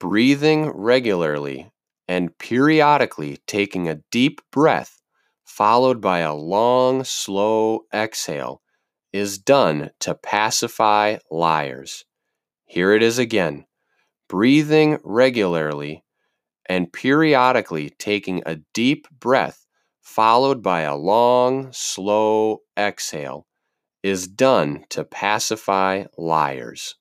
breathing regularly and periodically taking a deep breath, followed by a long, slow exhale, is done to pacify liars. Here it is again breathing regularly and periodically taking a deep breath, followed by a long, slow exhale, is done to pacify liars.